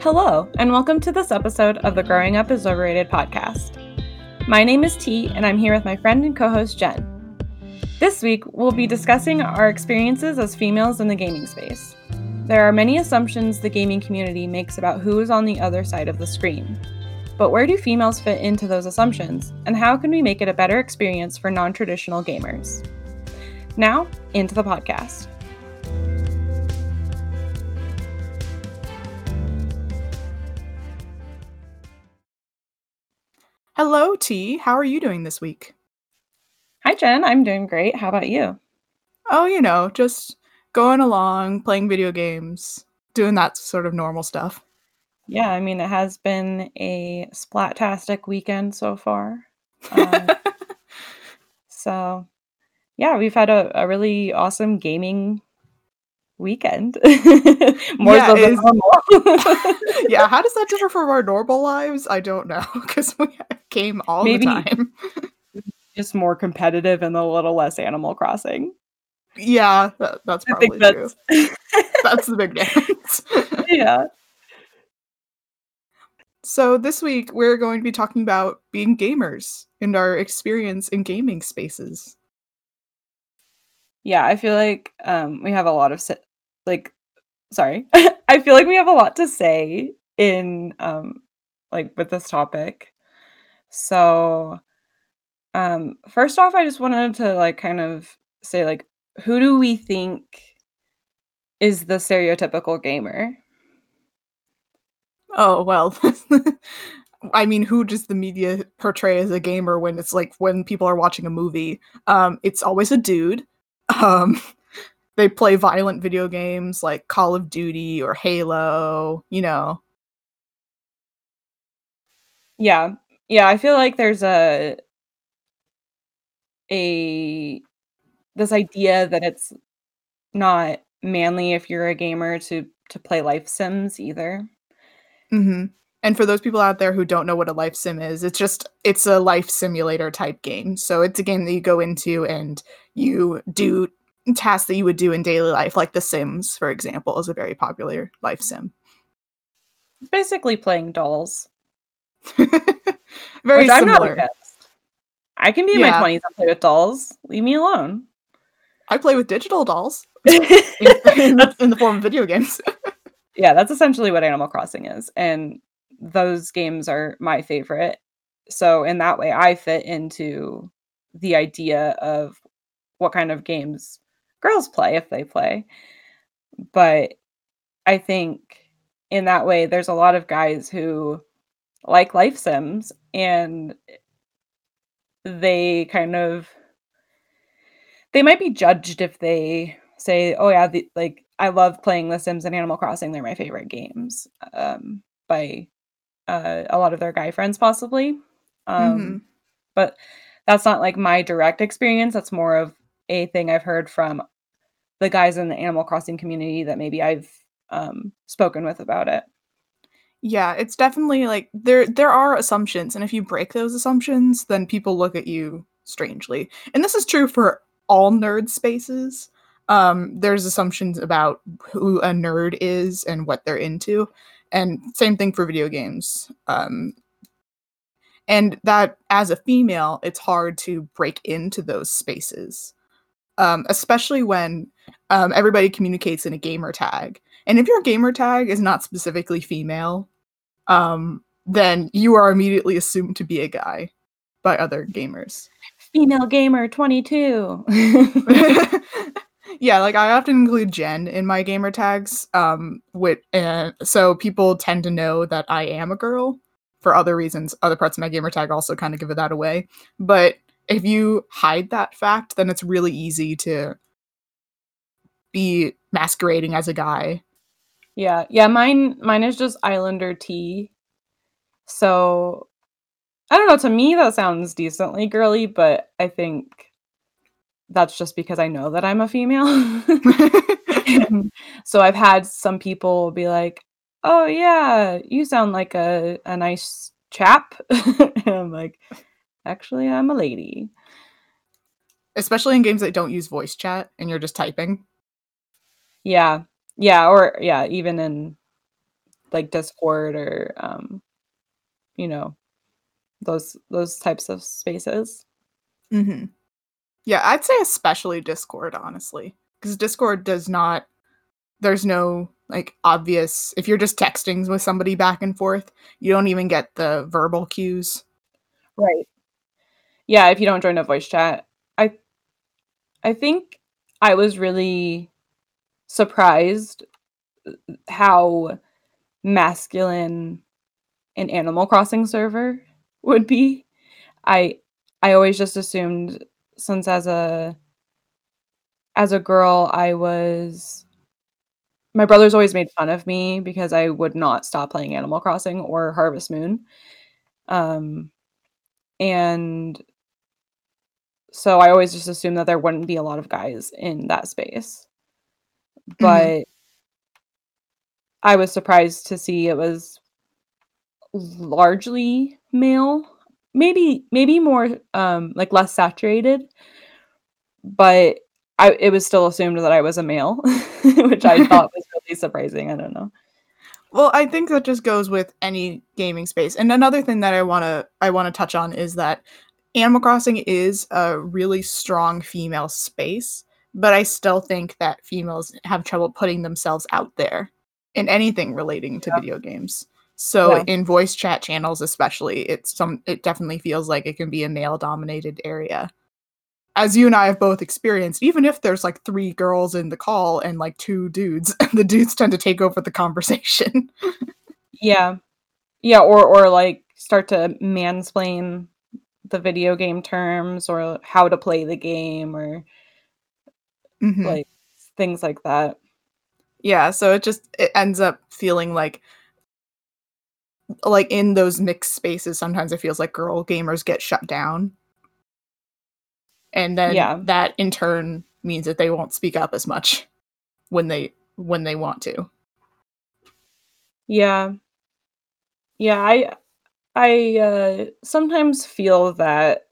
Hello, and welcome to this episode of the Growing Up is Overrated podcast. My name is T, and I'm here with my friend and co host Jen. This week, we'll be discussing our experiences as females in the gaming space. There are many assumptions the gaming community makes about who is on the other side of the screen. But where do females fit into those assumptions, and how can we make it a better experience for non traditional gamers? Now, into the podcast. Hello, T. How are you doing this week? Hi, Jen. I'm doing great. How about you? Oh, you know, just going along, playing video games, doing that sort of normal stuff. Yeah, I mean, it has been a splattastic weekend so far. Um, so, yeah, we've had a, a really awesome gaming weekend. More Yeah, so than is- normal. yeah, how does that differ from our normal lives? I don't know because we game all Maybe- the time. Just more competitive and a little less Animal Crossing. Yeah, that, that's probably think true. that's That's the big difference. yeah. so this week we're going to be talking about being gamers and our experience in gaming spaces. Yeah, I feel like um we have a lot of sa- like sorry. I feel like we have a lot to say in um like with this topic. So um first off I just wanted to like kind of say like who do we think is the stereotypical gamer? Oh well. I mean, who does the media portray as a gamer when it's like when people are watching a movie? Um, it's always a dude. Um, they play violent video games like Call of Duty or Halo. You know. Yeah. Yeah, I feel like there's a a this idea that it's not manly if you're a gamer to to play life sims either. hmm And for those people out there who don't know what a life sim is, it's just it's a life simulator type game. So it's a game that you go into and you do tasks that you would do in daily life, like The Sims, for example, is a very popular life sim. It's basically playing dolls. very which I'm not similar. against. I can be in my 20s and play with dolls. Leave me alone. I play with digital dolls in, in in the form of video games. yeah, that's essentially what Animal Crossing is. And those games are my favorite. So, in that way, I fit into the idea of what kind of games girls play if they play. But I think in that way, there's a lot of guys who like life sims and they kind of they might be judged if they say oh yeah the, like i love playing the sims and animal crossing they're my favorite games um by uh, a lot of their guy friends possibly um Mhm. but that's not like my direct experience that's more of a thing i've heard from the guys in the animal crossing community that maybe i've um spoken with about it Yeah, it's definitely like there there are assumptions, and if you break those assumptions, then people look at you strangely. And this is true for all nerd spaces. Um, there's assumptions about who a nerd is and what they're into, and same thing for video games. Um, and that as a female, it's hard to break into those spaces, um, especially when um, everybody communicates in a gamer tag. And if your gamer tag is not specifically female, um, then you are immediately assumed to be a guy by other gamers. female gamer 22 yeah, like I often include Jen in my gamer tags, um, with and so people tend to know that I am a girl for other reasons. Other parts of my gamer tag also kind of give it that away. But if you hide that fact, then it's really easy to be masquerading as a guy. Yeah, yeah, mine mine is just Islander T. So I don't know, to me that sounds decently girly, but I think that's just because I know that I'm a female. so I've had some people be like, "Oh yeah, you sound like a a nice chap." and I'm like, "Actually, I'm a lady." especially in games that don't use voice chat and you're just typing. Yeah. Yeah, or yeah, even in like Discord or um you know, those those types of spaces. Mm-hmm. Yeah, I'd say especially Discord, honestly, because Discord does not. There's no like obvious. If you're just texting with somebody back and forth, you don't even get the verbal cues. Right. Yeah, if you don't join a voice chat, I, I think I was really surprised uh, how masculine an Animal Crossing server would be. I I always just assumed since as a as a girl I was my brothers always made fun of me because I would not stop playing Animal Crossing or Harvest Moon. Um and so I always just assumed that there wouldn't be a lot of guys in that space. Mm-hmm. But mm-hmm. I was surprised to see it was largely male maybe maybe more um like less saturated but i it was still assumed that i was a male which i thought was really surprising i don't know well i think that just goes with any gaming space and another thing that i want to i want to touch on is that animal crossing is a really strong female space but i still think that females have trouble putting themselves out there in anything relating to yeah. video games so yeah. in voice chat channels especially, it's some it definitely feels like it can be a male dominated area. As you and I have both experienced, even if there's like three girls in the call and like two dudes, the dudes tend to take over the conversation. yeah. Yeah, or or like start to mansplain the video game terms or how to play the game or mm-hmm. like things like that. Yeah, so it just it ends up feeling like like in those mixed spaces sometimes it feels like girl gamers get shut down. And then yeah. that in turn means that they won't speak up as much when they when they want to. Yeah. Yeah i i uh sometimes feel that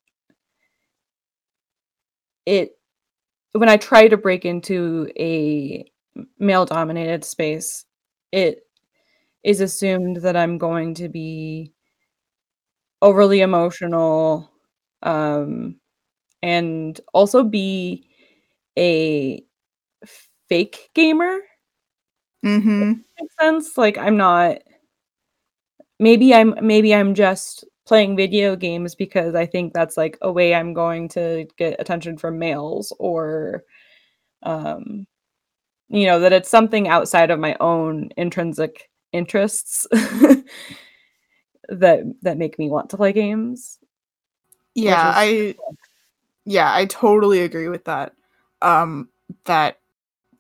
it when i try to break into a male dominated space it is assumed that I'm going to be overly emotional um and also be a fake gamer. Mm-hmm. Makes sense. Like I'm not maybe I'm maybe I'm just playing video games because I think that's like a way I'm going to get attention from males or um you know that it's something outside of my own intrinsic interests that that make me want to play games. Yeah, I yeah, I totally agree with that. Um that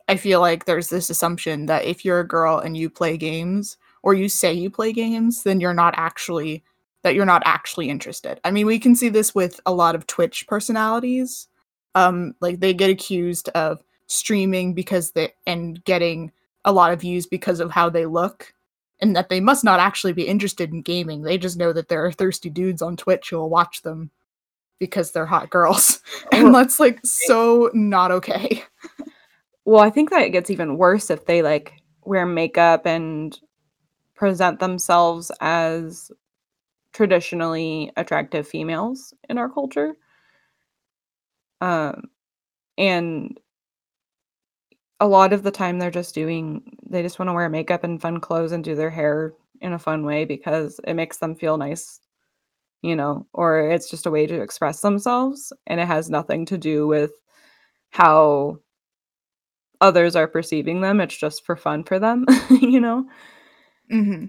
I feel like there's this assumption that if you're a girl and you play games or you say you play games, then you're not actually that you're not actually interested. I mean, we can see this with a lot of Twitch personalities. Um like they get accused of streaming because they and getting a lot of views because of how they look and that they must not actually be interested in gaming. They just know that there are thirsty dudes on Twitch who will watch them because they're hot girls. And that's like so not okay. Well, I think that it gets even worse if they like wear makeup and present themselves as traditionally attractive females in our culture. Um and a lot of the time they're just doing they just want to wear makeup and fun clothes and do their hair in a fun way because it makes them feel nice you know or it's just a way to express themselves and it has nothing to do with how others are perceiving them. It's just for fun for them you know? Hmm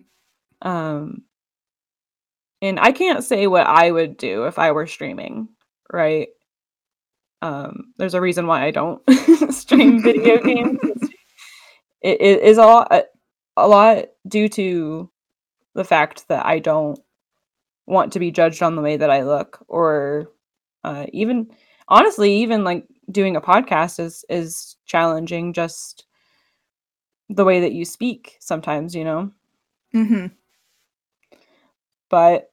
um and i can't say what i would do if i were streaming right um, there's a reason why I don't stream video games. It, it is a lot, a lot due to the fact that I don't want to be judged on the way that I look, or uh, even honestly, even like doing a podcast is is challenging. Just the way that you speak sometimes, you know. hmm But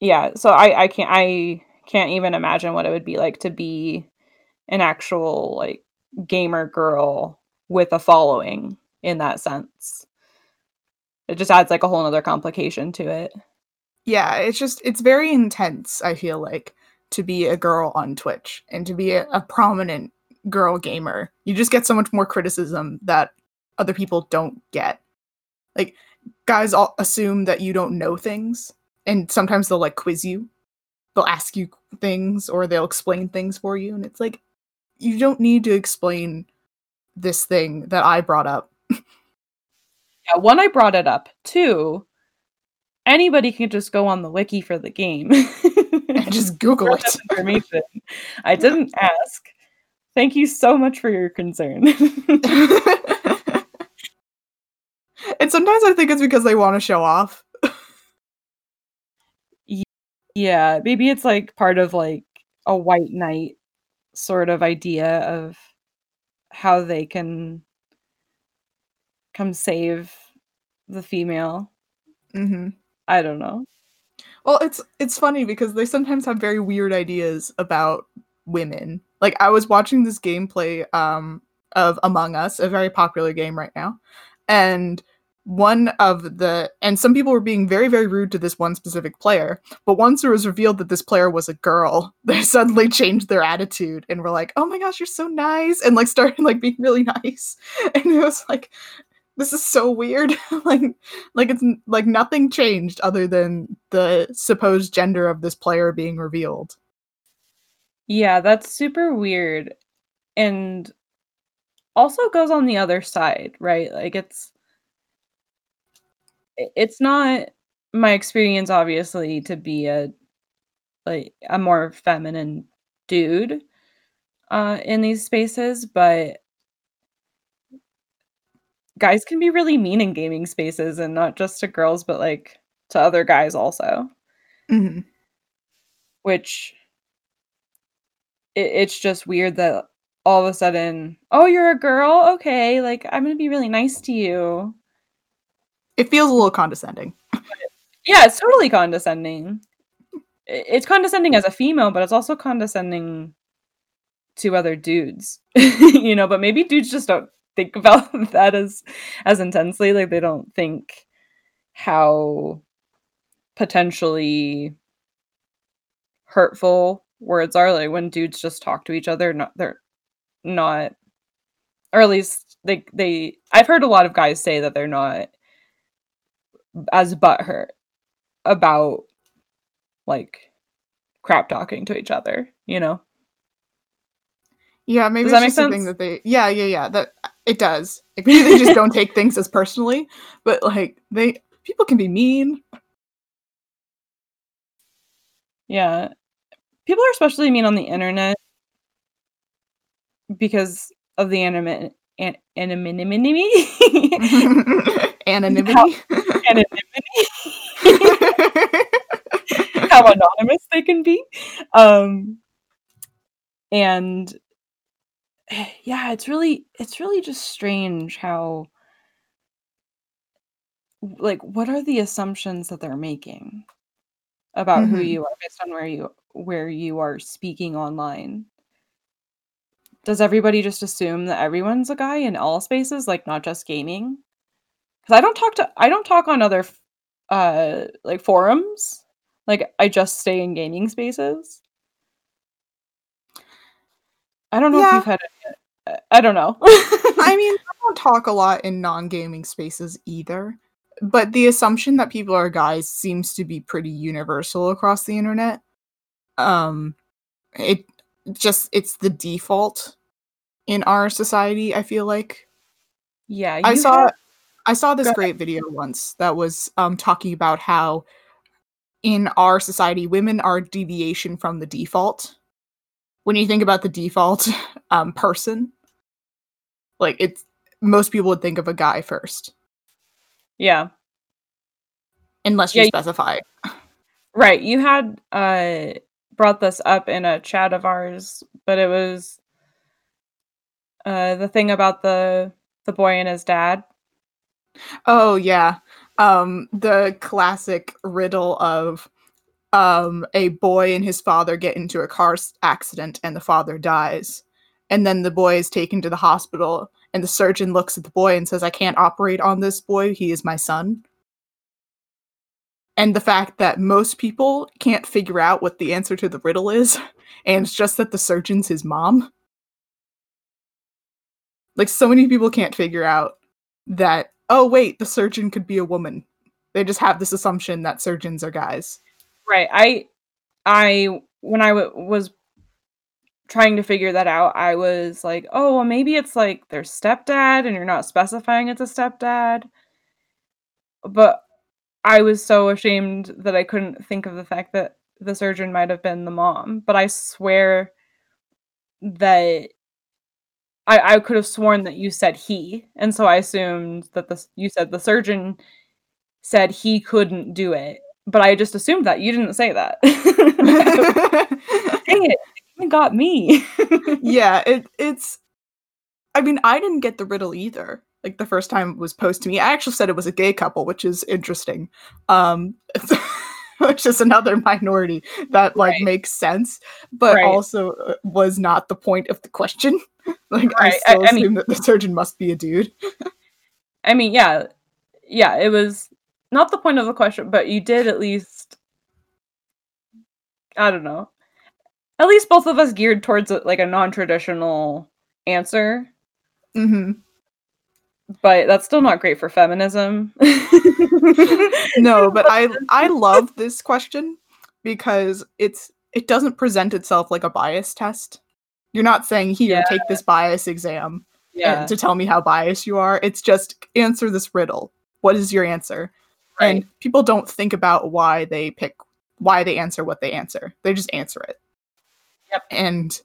yeah, so I I can't I can't even imagine what it would be like to be an actual like gamer girl with a following in that sense. It just adds like a whole other complication to it. Yeah, it's just it's very intense, I feel like, to be a girl on Twitch and to be a, a prominent girl gamer. You just get so much more criticism that other people don't get. Like guys all assume that you don't know things and sometimes they'll like quiz you. They'll ask you things or they'll explain things for you and it's like you don't need to explain this thing that I brought up. yeah, one I brought it up. Two, anybody can just go on the wiki for the game and just Google it. Information. I didn't ask. Thank you so much for your concern. and sometimes I think it's because they want to show off. yeah, maybe it's like part of like a white knight sort of idea of how they can come save the female. Mm-hmm. I don't know. Well, it's it's funny because they sometimes have very weird ideas about women. Like I was watching this gameplay um of Among Us, a very popular game right now, and one of the and some people were being very very rude to this one specific player but once it was revealed that this player was a girl they suddenly changed their attitude and were like oh my gosh you're so nice and like started like being really nice. And it was like this is so weird. Like like it's like nothing changed other than the supposed gender of this player being revealed. Yeah that's super weird. And also goes on the other side right? Like it's it's not my experience obviously to be a like a more feminine dude uh in these spaces but guys can be really mean in gaming spaces and not just to girls but like to other guys also. Mm-hmm. which it, it's just weird that all of a sudden oh you're a girl? Okay like i'm gonna be really nice to you it feels a little condescending. yeah, it's totally condescending. It's condescending as a female, but it's also condescending to other dudes. you know, but maybe dudes just don't think about that as as intensely. Like they don't think how potentially hurtful words are like when dudes just talk to each other not they're not or at least they they I've heard a lot of guys say that they're not as butthurt about like crap talking to each other, you know? Yeah, maybe does that make sense? that they yeah, yeah, yeah. That it does. Like maybe they just don't take things as personally, but like they people can be mean. Yeah. People are especially mean on the internet because of the anonymity an- anonymity anonymity anonymity. How anonymous they can be. Um and yeah it's really it's really just strange how like what are the assumptions that they're making about mm-hmm. who you are based on where you where you are speaking online? Does everybody just assume that everyone's a guy in all spaces like not just gaming because i don't talk to i don't talk on other uh like forums like i just stay in gaming spaces i don't know yeah. if you've had it i don't know i mean i don't talk a lot in non-gaming spaces either but the assumption that people are guys seems to be pretty universal across the internet um it just it's the default in our society i feel like yeah i saw. I saw this great video once that was um talking about how in our society women are deviation from the default. When you think about the default um person like it's most people would think of a guy first. Yeah. Unless you yeah, specify. Right you had uh brought this up in a chat of ours, but it was uh, the thing about the the boy and his dad. Oh yeah, um, the classic riddle of um, a boy and his father get into a car accident and the father dies, and then the boy is taken to the hospital and the surgeon looks at the boy and says i can't operate on this boy. He is my son. And the fact that most people can't figure out what the answer to the riddle is and it's just that the surgeon's his mom. Like so many people can't figure out that oh wait the surgeon could be a woman. They just have this assumption that surgeons are guys. Right i i when I w- was trying to figure that out i was like oh well maybe it's like their stepdad and you're not specifying it's a stepdad. But i was so ashamed that i couldn't think of the fact that the surgeon might have been the mom. But i swear that I, I could have sworn that you said he, and so I assumed that the you said the surgeon said he couldn't do it, but I just assumed that you didn't say that. Dang it! You got me. yeah, it it's. I mean, I didn't get the riddle either. Like the first time it was posed to me, I actually said it was a gay couple, which is interesting. Um, which is another minority that like right. makes sense, but right. also uh, was not the point of the question. like right. I still I, assume I mean, that the surgeon must be a dude. I mean, yeah, yeah, it was not the point of the question, but you did at least. I don't know. At least both of us geared towards a, like a non-traditional answer. Mm-hmm but that's still not great for feminism. no, but I I love this question because it's it doesn't present itself like a bias test. You're not saying here yeah. take this bias exam yeah. to tell me how biased you are. It's just answer this riddle. What is your answer? Right. And people don't think about why they pick why they answer what they answer. They just answer it. Yep. And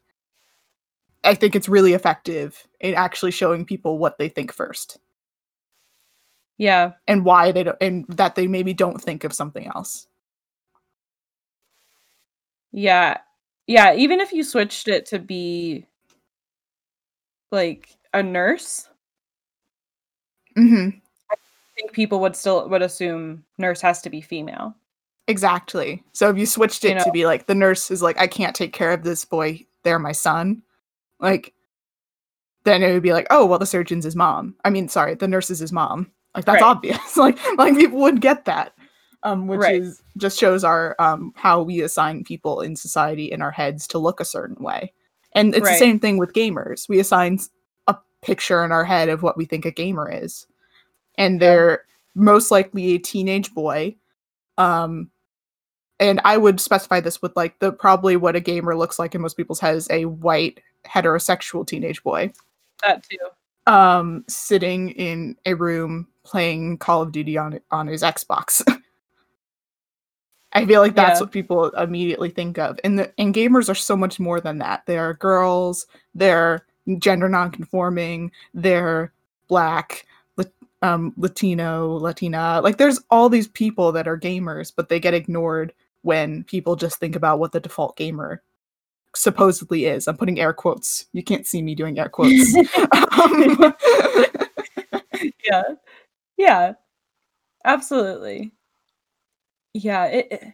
I think it's really effective in actually showing people what they think first. Yeah. And why they don't and that they maybe don't think of something else. Yeah. Yeah, even if you switched it to be like a nurse. Mhm. I think people would still would assume nurse has to be female. Exactly. So if you switched it you know? to be like the nurse is like I can't take care of this boy, they're my son like, then it would be like, oh, well, the surgeon's his mom. I mean, sorry, the nurse is his mom. Like that's right. obvious. like, like people would get that. Um, which right. is just shows our um how we assign people in society in our heads to look a certain way. And it's right. the same thing with gamers. We assign a picture in our head of what we think a gamer is. And they're most likely a teenage boy. Um and I would specify this with like the probably what a gamer looks like in most people's heads a white heterosexual teenage boy. That too. Um, sitting in a room playing Call of Duty on on his Xbox. I feel like that's yeah. what people immediately think of. And the and gamers are so much more than that. They are girls, they're gender nonconforming, they're black, um, Latino, Latina. Like there's all these people that are gamers, but they get ignored when people just think about what the default gamer supposedly is. I'm putting air quotes. You can't see me doing air quotes. um, yeah. Yeah. Absolutely. Yeah, it, it,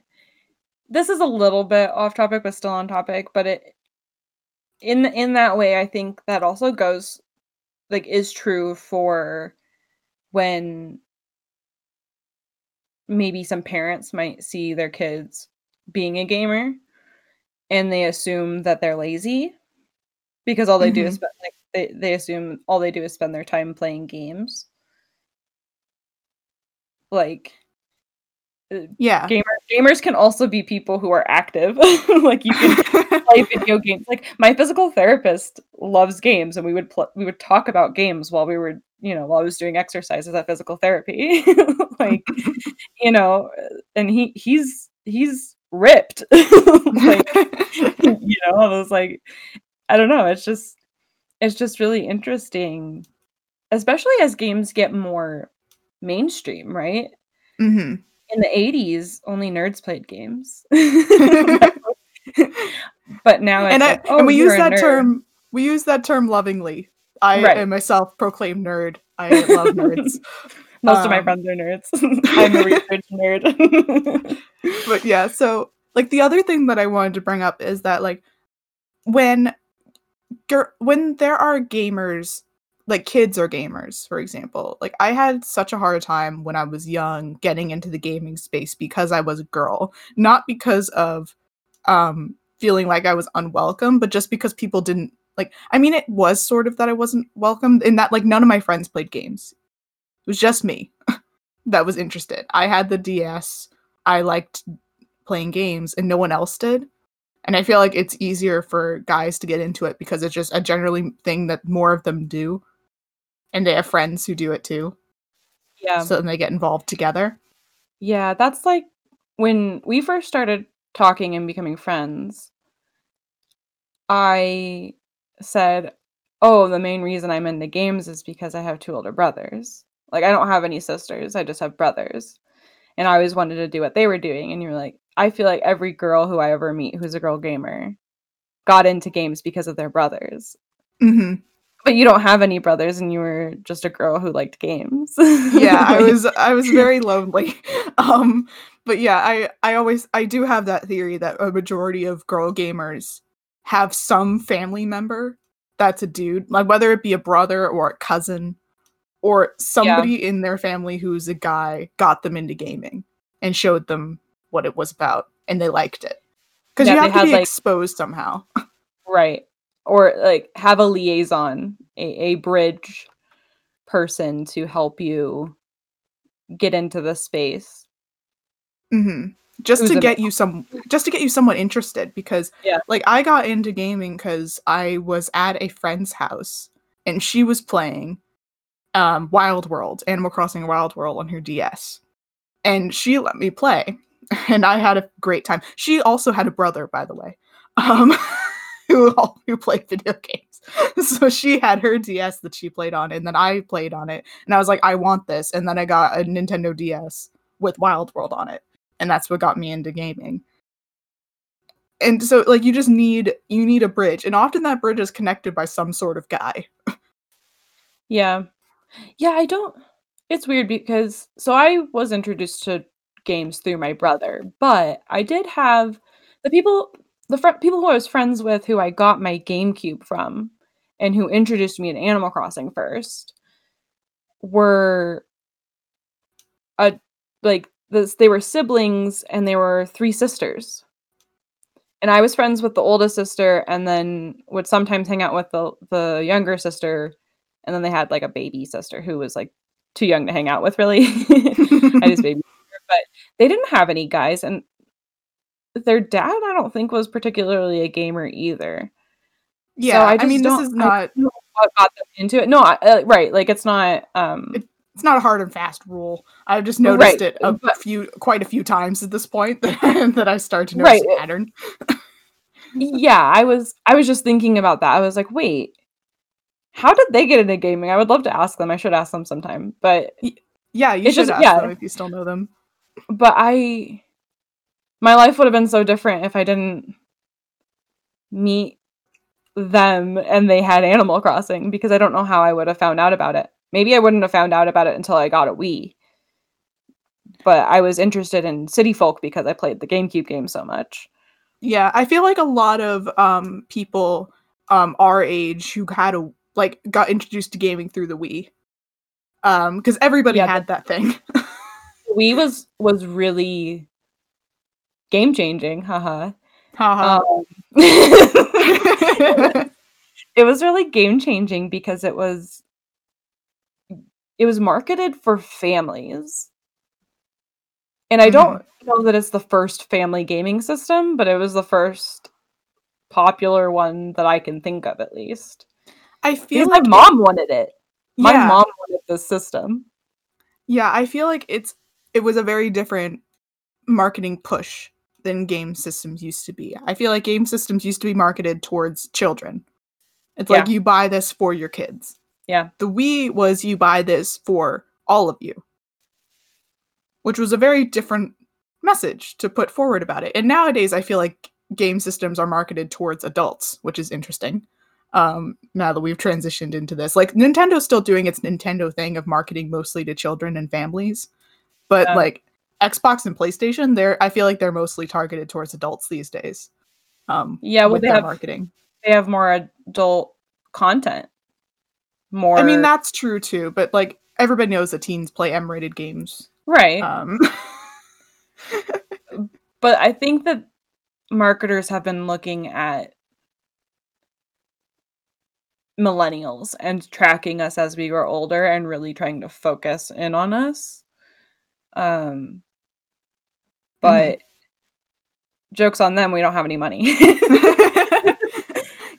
this is a little bit off topic but still on topic, but it in in that way I think that also goes like is true for when maybe some parents might see their kids being a gamer and they assume that they're lazy because all they mm-hmm. do is mm-hmm. spend, like they, they assume all they do is spend their time playing games like yeah gamer, gamers can also be people who are active like you can play video games like my physical therapist loves games and we would pl- we would talk about games while we were you know while i was doing exercises at physical therapy like you know and he he's he's ripped. like, you know, I was like, I don't know. It's just, it's just really interesting, especially as games get more mainstream, right? Mm-hmm. In the 80s, only nerds played games. but now and, I, like, oh, and we use that term we use that term lovingly. I right. am myself proclaimed nerd. I love nerds. Most um, of my um, friends are nerds. I'm a research nerd. but yeah, so like the other thing that I wanted to bring up is that like when when there are gamers like kids are gamers for example. Like i had such a hard time when i was young getting into the gaming space because i was a girl. Not because of um feeling like i was unwelcome but just because people didn't like i mean it was sort of that i wasn't welcomed in that like none of my friends played games. It was just me that was interested. I had the ds i liked playing games and no one else did. And i feel like it's easier for guys to get into it because it's just a generally thing that more of them do and they have friends who do it too Yeah. so then they get involved together Yeah, that's like when we first started talking and becoming friends. I said, "Oh, the main reason I'm into games is because I have two older brothers. Like I don't have any sisters, I just have brothers." And I always wanted to do what they were doing and you're like, "I feel like every girl who I ever meet who's a girl gamer got into games because of their brothers." hmm But you don't have any brothers and you were just a girl who liked games. yeah i was i was very lonely um but yeah i i always i do have that theory that a majority of girl gamers have some family member that's a dude like whether it be a brother or a cousin or somebody in their family who's a guy got them into gaming and showed them what it was about and they liked it because Yeah, you have to had, be like- exposed somehow Right. Or like have a liaison, a, a bridge person to help you get into the space. hmm Just Who's to get you some, just to get you somewhat interested, because Yeah. like I got into gaming because I was at a friend's house and she was playing um Wild World, Animal Crossing Wild World on her DS, and she let me play, and I had a great time. She also had a brother, by the way, um, who who played video games. So she had her DS that she played on, and then I played on it, and I was like, I want this, and then I got a Nintendo DS with Wild World on it and that's what got me into gaming and so like you just need you need a bridge and often that bridge is connected by some sort of guy Yeah. Yeah, I don't it's weird because so I was introduced to games through my brother, but I did have the people the fr- people who I was friends with who I got my GameCube from and who introduced me to Animal Crossing first were a like this they were siblings and they were three sisters. And I was friends with the oldest sister and then would sometimes hang out with the the younger sister and then they had like a baby sister who was like too young to hang out with really. I just baby but they didn't have any guys and their dad I don't think was particularly a gamer either. yeah I I, mean this is not What got them into it? No, I, uh, right, like it's not um It- it's not a hard and fast rule i've just Right, noticed it a but- few quite a few times at this point that, that i start to notice Right. a pattern yeah, I was I was just thinking about that. I was like, wait, how did they get into gaming? I would love to ask them. I should ask them sometime. But yeah you should just- ask yeah. them if you still know them but I my life would have been so different if I didn't meet them and they had Animal Crossing because I don't know how I would have found out about it. Maybe I wouldn't have found out about it until I got a Wii. But I was interested in City Folk because I played the GameCube game so much. Yeah, I feel like a lot of um people um our age who had a like got introduced to gaming through the Wii. Um because everybody Yeah, had that thing. Wii was was really game changing, haha. Haha. Um, it was really game changing because it was it was marketed for families. And i don't know that it's the first family gaming system but it was the first popular one that i can think of at least. I because feel my like mom wanted it. My yeah, mom wanted this system. Yeah, I feel like it's it was a very different marketing push than game systems used to be. I feel like game systems used to be marketed towards children. It's like you buy this for your kids. Yeah. The Wii was you buy this for all of you. Which was a very different message to put forward about it. And nowadays I feel like game systems are marketed towards adults, which is interesting. Um now that we've transitioned into this. Like Nintendo's still doing its Nintendo thing of marketing mostly to children and families. But Yeah. like Xbox and PlayStation, they're I feel like they're mostly targeted towards adults these days. Um Yeah, well, with their have- marketing. they have more adult content. More I mean, that's true too, but like everybody knows that teens play M-rated games. right. Um, but I think that marketers have been looking at millennials and tracking us as we grow older and really trying to focus in on us. Um but jokes on them, we don't have any money.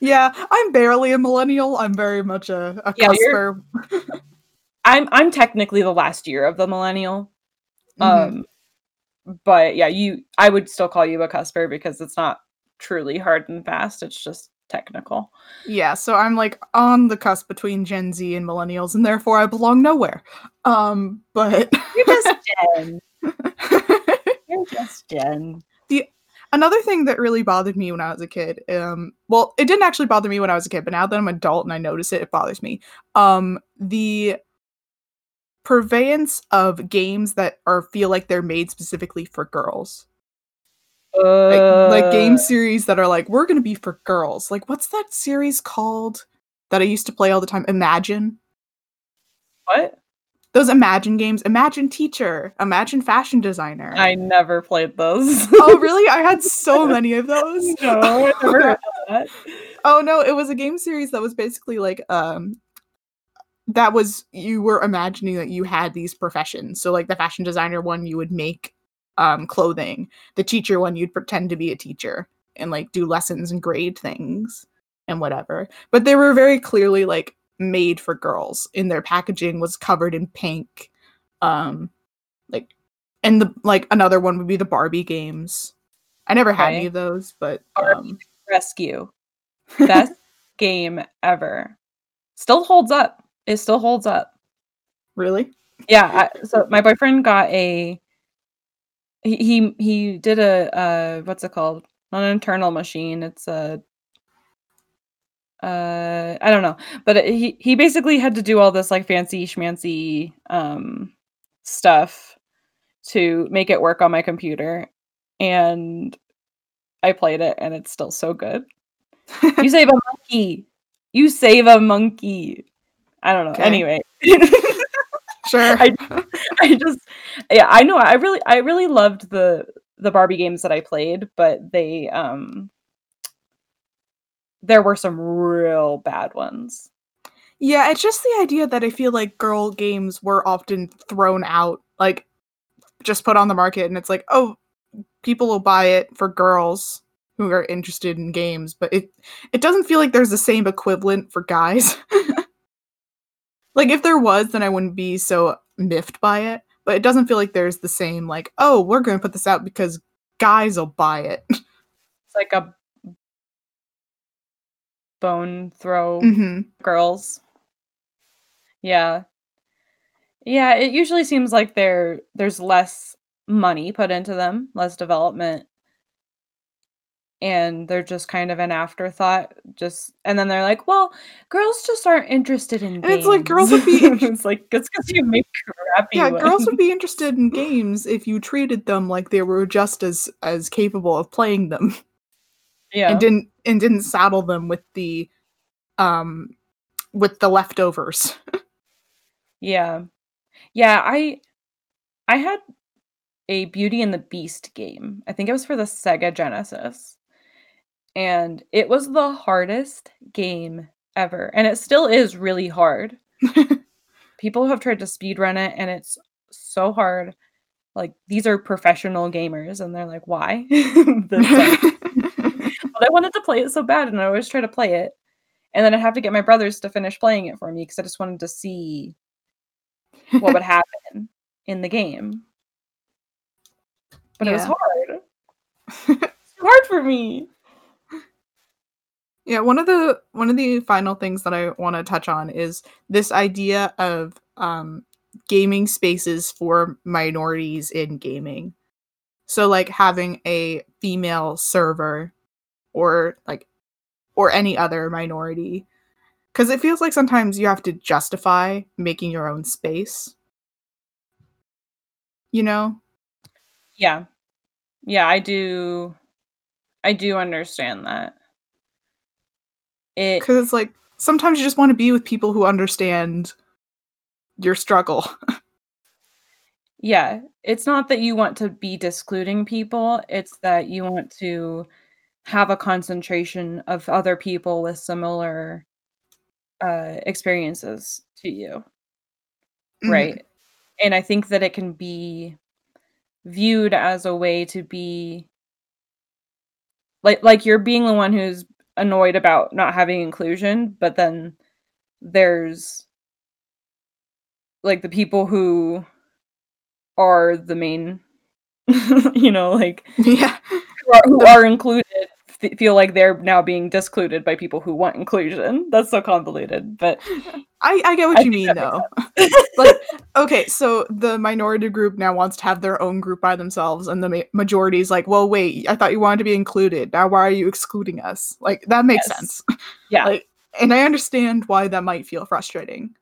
yeah, I'm barely a millennial. I'm very much a, a Yeah, cusper. I'm I'm technically the last year of the millennial. Mhm. Um but yeah, you I would still call you a cusper because it's not truly hard and fast, it's just technical. Yeah, so I'm like on the cusp between Gen Z and millennials, and therefore I belong nowhere. Um, but You're just Jen. You're just Jen. another thing that really bothered me when I was a kid, um, well, it didn't actually bother me when I was a kid, but now that I'm an adult and I notice it, it bothers me. Um, the purveyance of games that are feel like they're made specifically for girls. Like, like game Uh, series that are like, we're gonna be for girls. Like, what's that series called that I used to play all the time? Imagine. What? Those Imagine games. Imagine Teacher. Imagine Fashion Designer. I never played those. oh, really? I had so many of those. no, I never heard that. Oh no, it was a game series that was basically like um that was you were imagining that you had these professions. So like the fashion designer one you would make um clothing. The teacher one you'd pretend to be a teacher and like do lessons and grade things and whatever. But they were very clearly like made for girls. In their packaging was covered in pink. Um like and the like another one would be the Barbie games. I never had any of those, but Barbie um, Rescue. Best game ever. Still holds up. It still holds up. really? Yeah. I, so my boyfriend got a. He he he did a uh what's it called? Not an internal machine. It's a. Uh, I don't know, but he he basically had to do all this like fancy schmancy um stuff to make it work on my computer, and I played it, and it's still so good. You save a monkey. You save a monkey. I don't know. Okay. Anyway. Sure. I, I just yeah, I know I really I really loved the the Barbie games that I played, but they um there were some real bad ones. Yeah, it's just the idea that I feel like girl games were often thrown out, like just put on the market, and it's like, oh, people will buy it for girls who are interested in games, but it it doesn't feel like there's the same equivalent for guys. like if there was, then I wouldn't be so miffed by it. But it doesn't feel like there's the same like, oh, we're going to put this out because guys will buy it. It's like a bone throw hmm girls. Yeah. Yeah, it usually seems like there there's less money put into them, less development. And they're just kind of an afterthought. Just and then they're like, well, girls just aren't interested in And it's like, girls would be- it's like it's because you make crappy Yeah, girls would be interested in games if you treated them like they were just as as capable of playing them. Yeah. and didn't and didn't saddle them with the um with the leftovers. Yeah. Yeah, I I had a Beauty and the Beast game. I think it was for the Sega Genesis. And it was the hardest game ever. And it still is really hard. People have tried to speedrun it and it's so hard. Like these are professional gamers and they're like, "Why?" This sucks. but I wanted to play it so bad, and I always try to play it. And then I'd have to get my brothers to finish playing it for me because I just wanted to see what would happen in the game. But it was hard. It's hard for me. yeah, one of the one of the final things that I want to touch on is this idea of um gaming spaces for minorities in gaming. So like having a female server or like or any other minority cuz it feels like sometimes you have to justify making your own space. You know? Yeah. Yeah, I do I do understand that. it Because it's like sometimes you just want to be with people who understand your struggle. yeah, it's not that you want to be discluding people, it's that you want to have a concentration of other people with similar uh experiences to you. Mhm. Right. And I think that it can be viewed as a way to be like like you're being the one who's annoyed about not having inclusion, but then there's like the people who are the main you know, like Yeah. who are, who are included f- feel like they're now being discluded by people who want inclusion. That's so convoluted, but I, I get what I you mean though. like okay so the minority group now wants to have their own group by themselves and the ma- majority is like well wait i thought you wanted to be included now why are you excluding us like that makes Yes. sense yeah. like and i understand why that might feel frustrating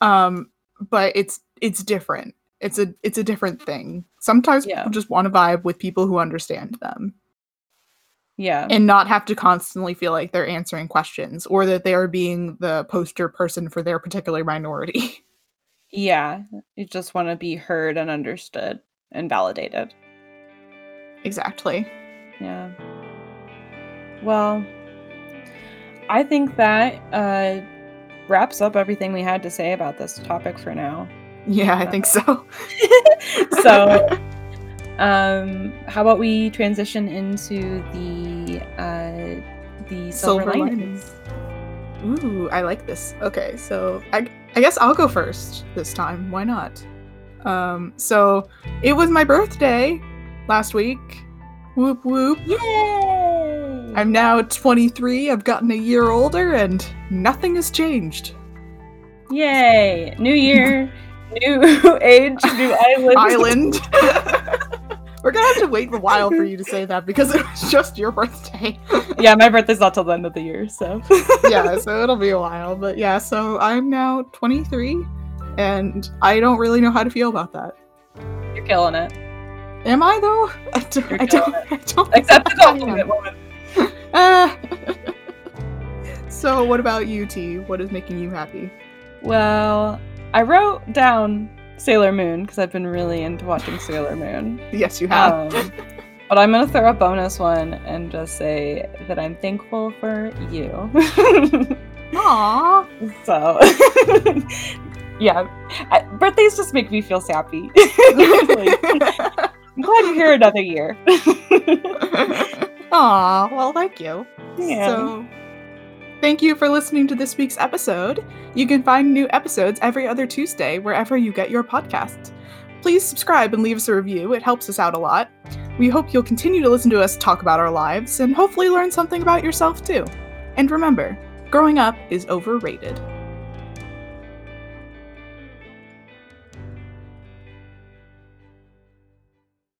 um but it's it's different it's a it's a different thing sometimes Yeah. people just want to vibe with people who understand them yeah. and not have to constantly feel like they're answering questions or that they are being the poster person for their particular minority Yeah, you just want to be heard and understood and validated. exactly Yeah. Well, I think that uh, wraps up everything we had to say about this topic for now. Yeah, I think so. so, um, how about we transition into the uh, the silver, Silver linings? Ooh, I like this. Okay, so I, I guess I'll go first this time. Why not? Um, so it was my birthday last week. Whoop whoop. Yay! I'm now 23. I've gotten a year older, and nothing has changed. Yay! New year, new age, new island. Island. We're gonna have to wait a while for you to say that because it was just your birthday. yeah, my birthday's not till the end of the year, so yeah, so it'll be a while. But yeah, so I'm now 23, and I don't really know how to feel about that. you're killing it. Am I though? I don't. You're I don't, I don't Accept the compliment, woman. Uh, so, what about you, T? What is making you happy? Well, I wrote down Sailor Moon because I've been really into watching Sailor Moon. Yes, you have. Um, but I'm gonna throw a bonus one and just say that I'm thankful for you. Aww. so, yeah, I, birthdays just make me feel sappy. Like, I'm glad you're here another year. Aw, well, thank you. Yeah. So, thank you for listening to this week's episode. You can find new episodes every other Tuesday wherever you get your podcasts. Please subscribe and leave us a review, it helps us out a lot. We hope you'll continue to listen to us talk about our lives and hopefully learn something about yourself too. And remember, growing up is overrated.